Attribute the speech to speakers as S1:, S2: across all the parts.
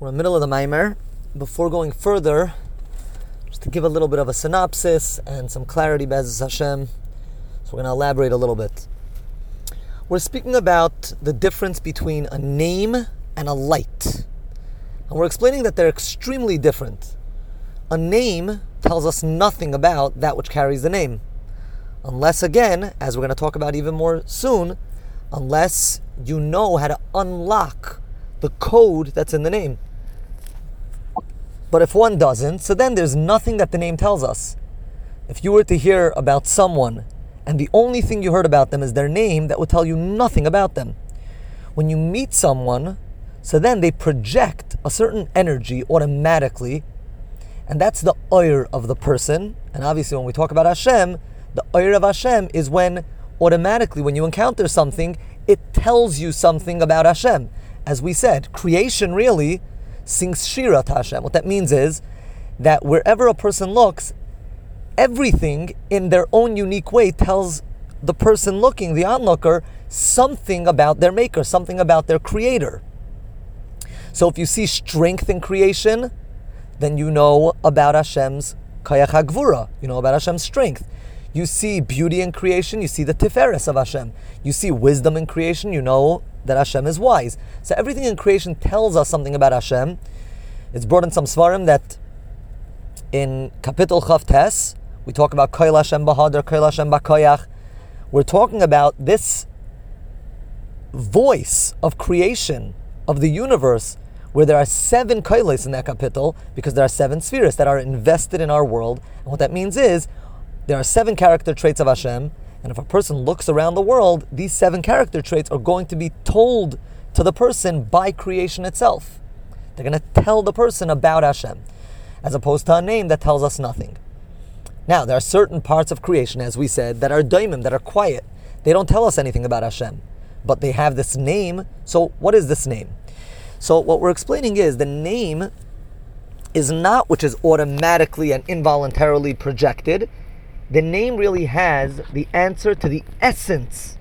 S1: We're in the middle of the Maimer. Before going further, just to give a little bit of a synopsis and some clarity, Bez Hashem. So we're going to elaborate a little bit. We're speaking about the difference between a name and a light. And we're explaining that they're extremely different. A name tells us nothing about that which carries the name. Unless, again, as we're going to talk about even more soon, unless you know how to unlock the code that's in the name. But if one doesn't, so then there's nothing that the name tells us. If you were to hear about someone and the only thing you heard about them is their name, that would tell you nothing about them. When you meet someone, so then they project a certain energy automatically, and that's the oir of the person. And obviously, when we talk about Hashem, the oir of Hashem is when automatically, when you encounter something, it tells you something about Hashem. As we said, creation really sings Shira to Hashem. What that means is that wherever a person looks, everything in their own unique way tells the person looking, the onlooker, something about their maker, something about their creator. So if you see strength in creation, then you know about Hashem's kayach hagvura, you know about Hashem's strength. You see beauty in creation, you see the tiferes of Hashem. You see wisdom in creation, you know that Hashem is wise. So everything in creation tells us something about Hashem. It's brought in some svarim that in Kapitel Chav Tes, we talk about Koil Hashem Behadar, Koil Hashem Bakoyach. We're talking about this voice of creation, of the universe, where there are seven Koilis in that kapitel, because there are seven spheres that are invested in our world. And what that means is, there are seven character traits of Hashem, and if a person looks around the world, these seven character traits are going to be told to the person by creation itself. They're going to tell the person about Hashem, as opposed to a name that tells us nothing. Now, there are certain parts of creation, as we said, that are daimim, that are quiet. They don't tell us anything about Hashem, but they have this name. So, what is this name? So, what we're explaining is the name is not which is automatically and involuntarily projected the name really has the answer to the essence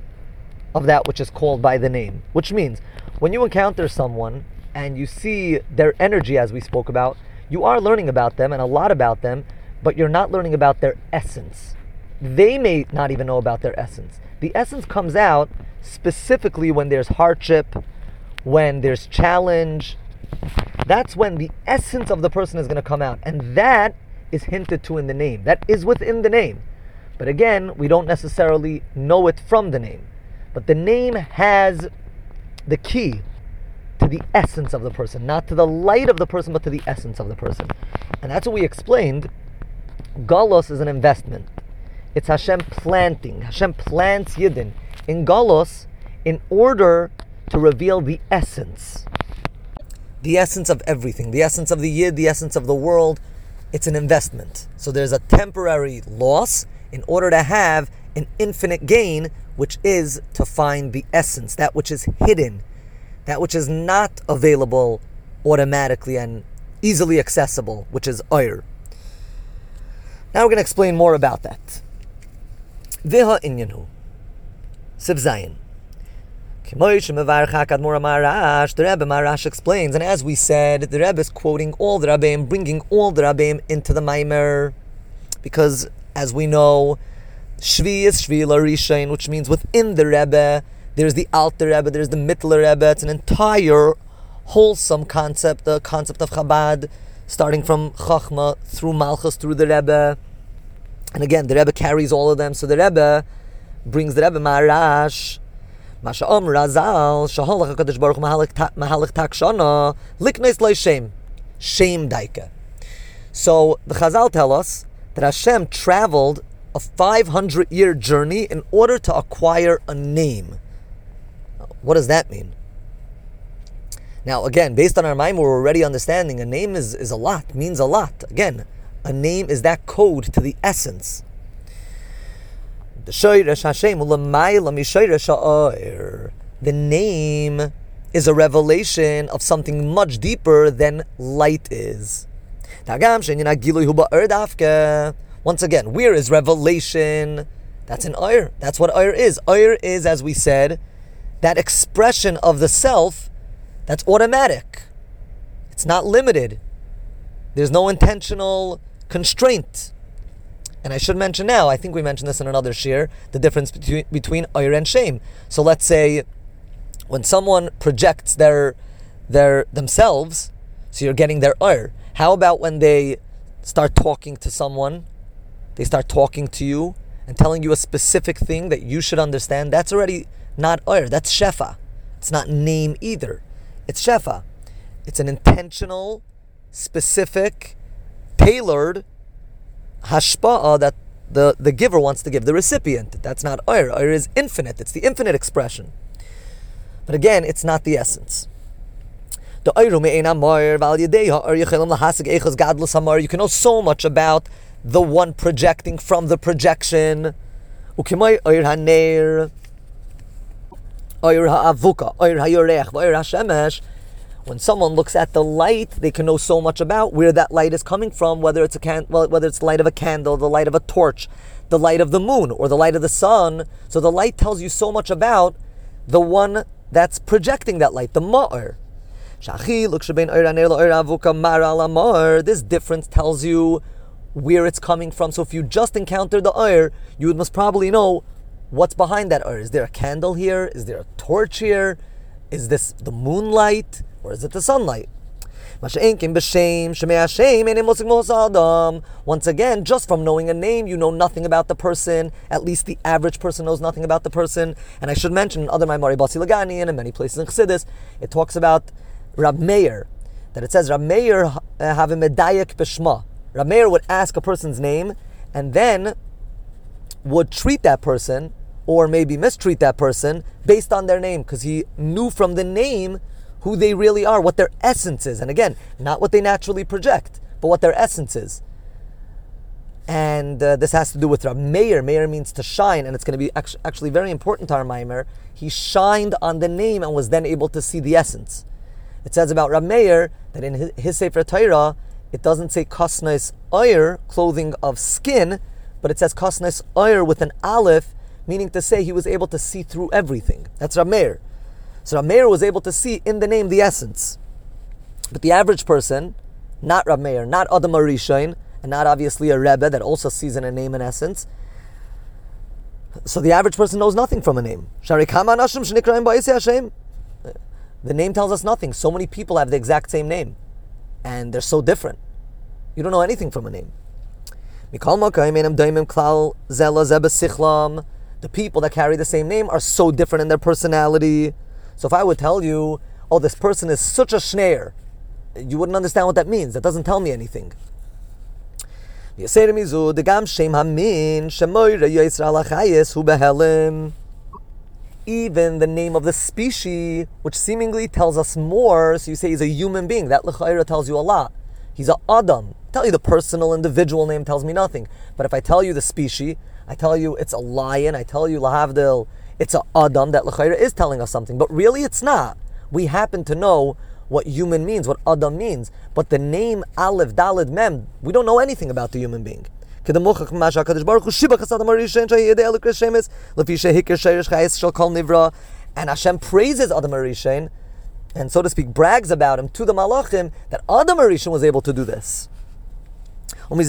S1: of that which is called by the name. Which means when you encounter someone and you see their energy, as we spoke about, you are learning about them and a lot about them, but you're not learning about their essence. They may not even know about their essence. The essence comes out specifically when there's hardship, when there's challenge. That's when the essence of the person is going to come out. And that is hinted to in the name. That is within the name. But again, we don't necessarily know it from the name. But the name has the key to the essence of the person, not to the light of the person, but to the essence of the person. And that's what we explained. Galos is an investment. It's Hashem planting. Hashem plants Yidden in Galos in order to reveal the essence. The essence of everything, the essence of the Yid, the essence of the world, it's an investment. So there's a temporary loss in order to have an infinite gain, which is to find the essence, that which is hidden, that which is not available automatically and easily accessible, which is oir. Now we're going to explain more about that. Viha inyanhu. Sif Zayin. The Rebbe Maharash explains, and as we said, the Rebbe is quoting all the Rabbeim, bringing all the Rabbeim into the Maimer, because as we know, Shvi is Shvi Larishain, which means within the Rebbe, there's the Alter Rebbe, there's the Mittler Rebbe. It's an entire wholesome concept, the concept of Chabad, starting from Chachma through Malchus through the Rebbe. And again, the Rebbe carries all of them. So the Rebbe brings the Rebbe Maharash Ma razal, shaholach HaKadosh Baruch mahalik takshana, liknes loy shem. Shem daika. So the Chazal tell us that Hashem traveled a 500 year journey in order to acquire a name. What does that mean? Now, again, based on our mind, we're already understanding a name is, is a lot, means a lot. Again, a name is that code to the essence. The name is a revelation of something much deeper than light is. Once again, where is revelation? That's an ayr. That's what ayr is. Ayr is, as we said, that expression of the self that's automatic. It's not limited. There's no intentional constraint. And I should mention now, I think we mentioned this in another shiur, the difference between, between oir and shame. So let's say when someone projects their their themselves, so you're getting their oir. How about when they start talking to someone, they start talking to you and telling you a specific thing that you should understand? That's already not oir, that's shefa. It's not name either. It's shefa. It's an intentional, specific, tailored hashpa'ah uh, that the, the giver wants to give the recipient. That's not oir. Oir is infinite. It's the infinite expression. But again, it's not the essence. The You can know so much about the one projecting from the projection. When someone looks at the light, they can know so much about where that light is coming from, whether it's a can- well, whether it's the light of a candle, the light of a torch, the light of the moon, or the light of the sun. So the light tells you so much about the one that's projecting that light, the ma'ar. This difference tells you where it's coming from. So if you just encounter the oir, you must probably know what's behind that oir. Is there a candle here? Is there a torch here? Is this the moonlight? Or is it the sunlight? Once again, just from knowing a name, you know nothing about the person. At least the average person knows nothing about the person. And I should mention in other Maimari Bosi Legani and in many places in Chassidus, it talks about Rab Meir, that it says Rab Meir eh, have a medayak b'shma. Rab Meir would ask a person's name and then would treat that person or maybe mistreat that person based on their name because he knew from the name who they really are, what their essence is. And again, not what they naturally project, but what their essence is. And uh, this has to do with Rab Meir. Meir means to shine, and it's going to be actually very important to our Maimer. He shined on the name and was then able to see the essence. It says about Rab Meir that in his, his Sefer Torah, it doesn't say kasnais oyer, clothing of skin, but it says kasnais oyer with an aleph, meaning to say he was able to see through everything. That's Rab Meir. So Rameir was able to see in the name the essence. But the average person, not Rameir, not Adam Arishain, and not obviously a Rebbe that also sees in a name and essence. So the average person knows nothing from a name. The name tells us nothing. So many people have the exact same name, and they're so different. You don't know anything from a name. The people that carry the same name are so different in their personality. So if I would tell you, oh, this person is such a schneer, you wouldn't understand what that means. That doesn't tell me anything. Even the name of the species, which seemingly tells us more, so you say he's a human being. That l'chayra tells you a lot. He's a adam. tell you the personal, individual name tells me nothing. But if I tell you the species, I tell you it's a lion, I tell you lahavdil, it's a Adam that L'chaira is telling us something, but really it's not. We happen to know what human means, what Adam means, but the name Aleph, Dalid, Mem, we don't know anything about the human being. And Hashem praises Adam Arishain, and so to speak, brags about him to the Malachim that Adam Arishain was able to do this. And what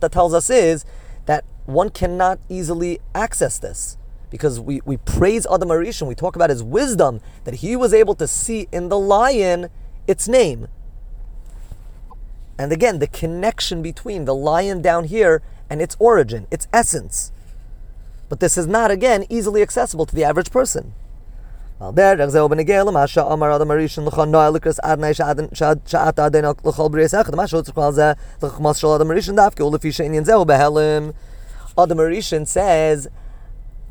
S1: that tells us is that one cannot easily access this because we, we praise Adam Arishon, we talk about his wisdom, that he was able to see in the lion its name. And again, the connection between the lion down here and its origin, its essence. But this is not, again, easily accessible to the average person. Adam Arishan says,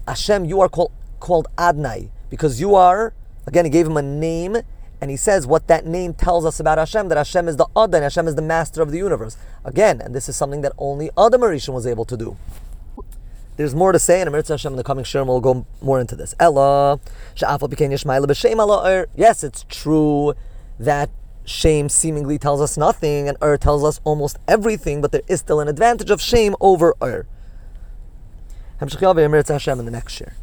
S1: Hashem, you are called, called Adnai, because you are, again, he gave him a name, and he says what that name tells us about Hashem, that Hashem is the Adnai, Hashem is the master of the universe. Again, and this is something that only Adam Arishan was able to do. There's more to say, and Amir Hashem in the coming shiur will go more into this. Ella, Yes, it's true that shame seemingly tells us nothing, and Ur tells us almost everything, but there is still an advantage of shame over Ur. Hemshech Yavo Hashem in the next year.